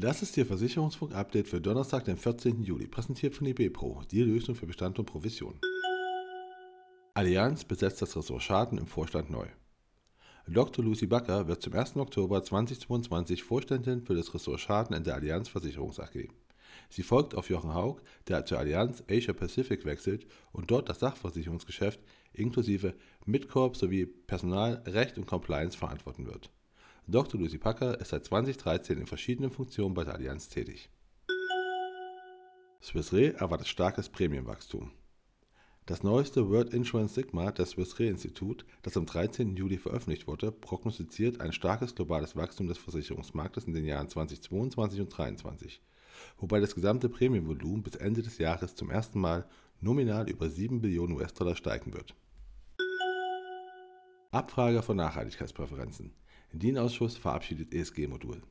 Das ist Ihr Versicherungsfunk-Update für Donnerstag, den 14. Juli, präsentiert von IB Pro, die Lösung für Bestand und Provision. Allianz besetzt das Ressort Schaden im Vorstand neu. Dr. Lucy Backer wird zum 1. Oktober 2022 Vorständin für das Ressort Schaden in der Allianz Versicherungs AG. Sie folgt auf Jochen Haug, der zur Allianz Asia Pacific wechselt und dort das Sachversicherungsgeschäft inklusive Midcorp sowie Personal, Recht und Compliance verantworten wird. Dr. Lucy Packer ist seit 2013 in verschiedenen Funktionen bei der Allianz tätig. Swiss Re erwartet starkes Prämienwachstum. Das neueste World Insurance Sigma des Swiss Re Institut, das am 13. Juli veröffentlicht wurde, prognostiziert ein starkes globales Wachstum des Versicherungsmarktes in den Jahren 2022 und 2023, wobei das gesamte Prämienvolumen bis Ende des Jahres zum ersten Mal nominal über 7 Billionen US-Dollar steigen wird. Abfrage von Nachhaltigkeitspräferenzen. DIN-Ausschuss verabschiedet ESG-Modul.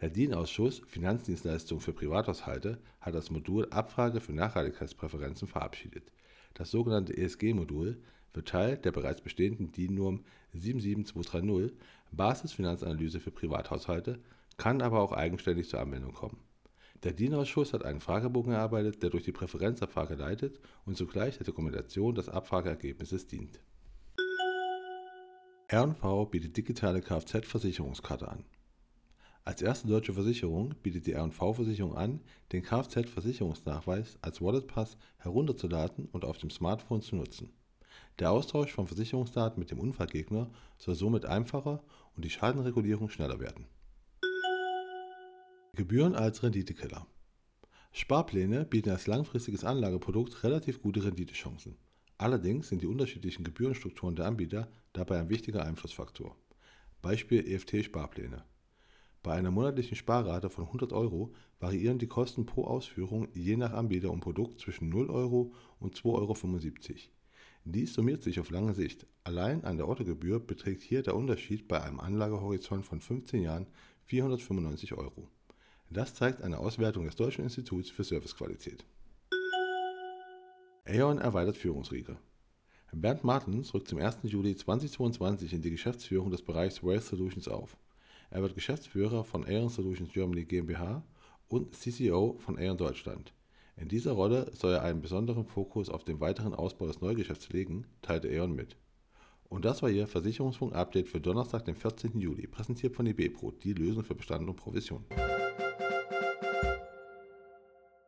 Der DIN-Ausschuss Finanzdienstleistungen für Privathaushalte hat das Modul Abfrage für Nachhaltigkeitspräferenzen verabschiedet. Das sogenannte ESG-Modul wird Teil der bereits bestehenden DIN-Norm 77230 Basisfinanzanalyse für Privathaushalte, kann aber auch eigenständig zur Anwendung kommen. Der DIN-Ausschuss hat einen Fragebogen erarbeitet, der durch die Präferenzabfrage leitet und zugleich der Dokumentation des Abfrageergebnisses dient. R&V bietet digitale Kfz-Versicherungskarte an. Als erste deutsche Versicherung bietet die R&V-Versicherung an, den Kfz-Versicherungsnachweis als Walletpass herunterzuladen und auf dem Smartphone zu nutzen. Der Austausch von Versicherungsdaten mit dem Unfallgegner soll somit einfacher und die Schadenregulierung schneller werden. Gebühren als Renditekiller. Sparpläne bieten als langfristiges Anlageprodukt relativ gute Renditechancen. Allerdings sind die unterschiedlichen Gebührenstrukturen der Anbieter dabei ein wichtiger Einflussfaktor. Beispiel EFT-Sparpläne. Bei einer monatlichen Sparrate von 100 Euro variieren die Kosten pro Ausführung je nach Anbieter und Produkt zwischen 0 Euro und 2,75 Euro. Dies summiert sich auf lange Sicht. Allein an der Ottogebühr beträgt hier der Unterschied bei einem Anlagehorizont von 15 Jahren 495 Euro. Das zeigt eine Auswertung des Deutschen Instituts für Servicequalität. Aeon erweitert Führungsriege. Bernd Martens rückt zum 1. Juli 2022 in die Geschäftsführung des Bereichs Wealth Solutions auf. Er wird Geschäftsführer von Aeon Solutions Germany GmbH und CCO von Aeon Deutschland. In dieser Rolle soll er einen besonderen Fokus auf den weiteren Ausbau des Neugeschäfts legen, teilte Aeon mit. Und das war Ihr Versicherungsfunk-Update für Donnerstag, den 14. Juli, präsentiert von IB Pro, die Lösung für Bestand und Provision.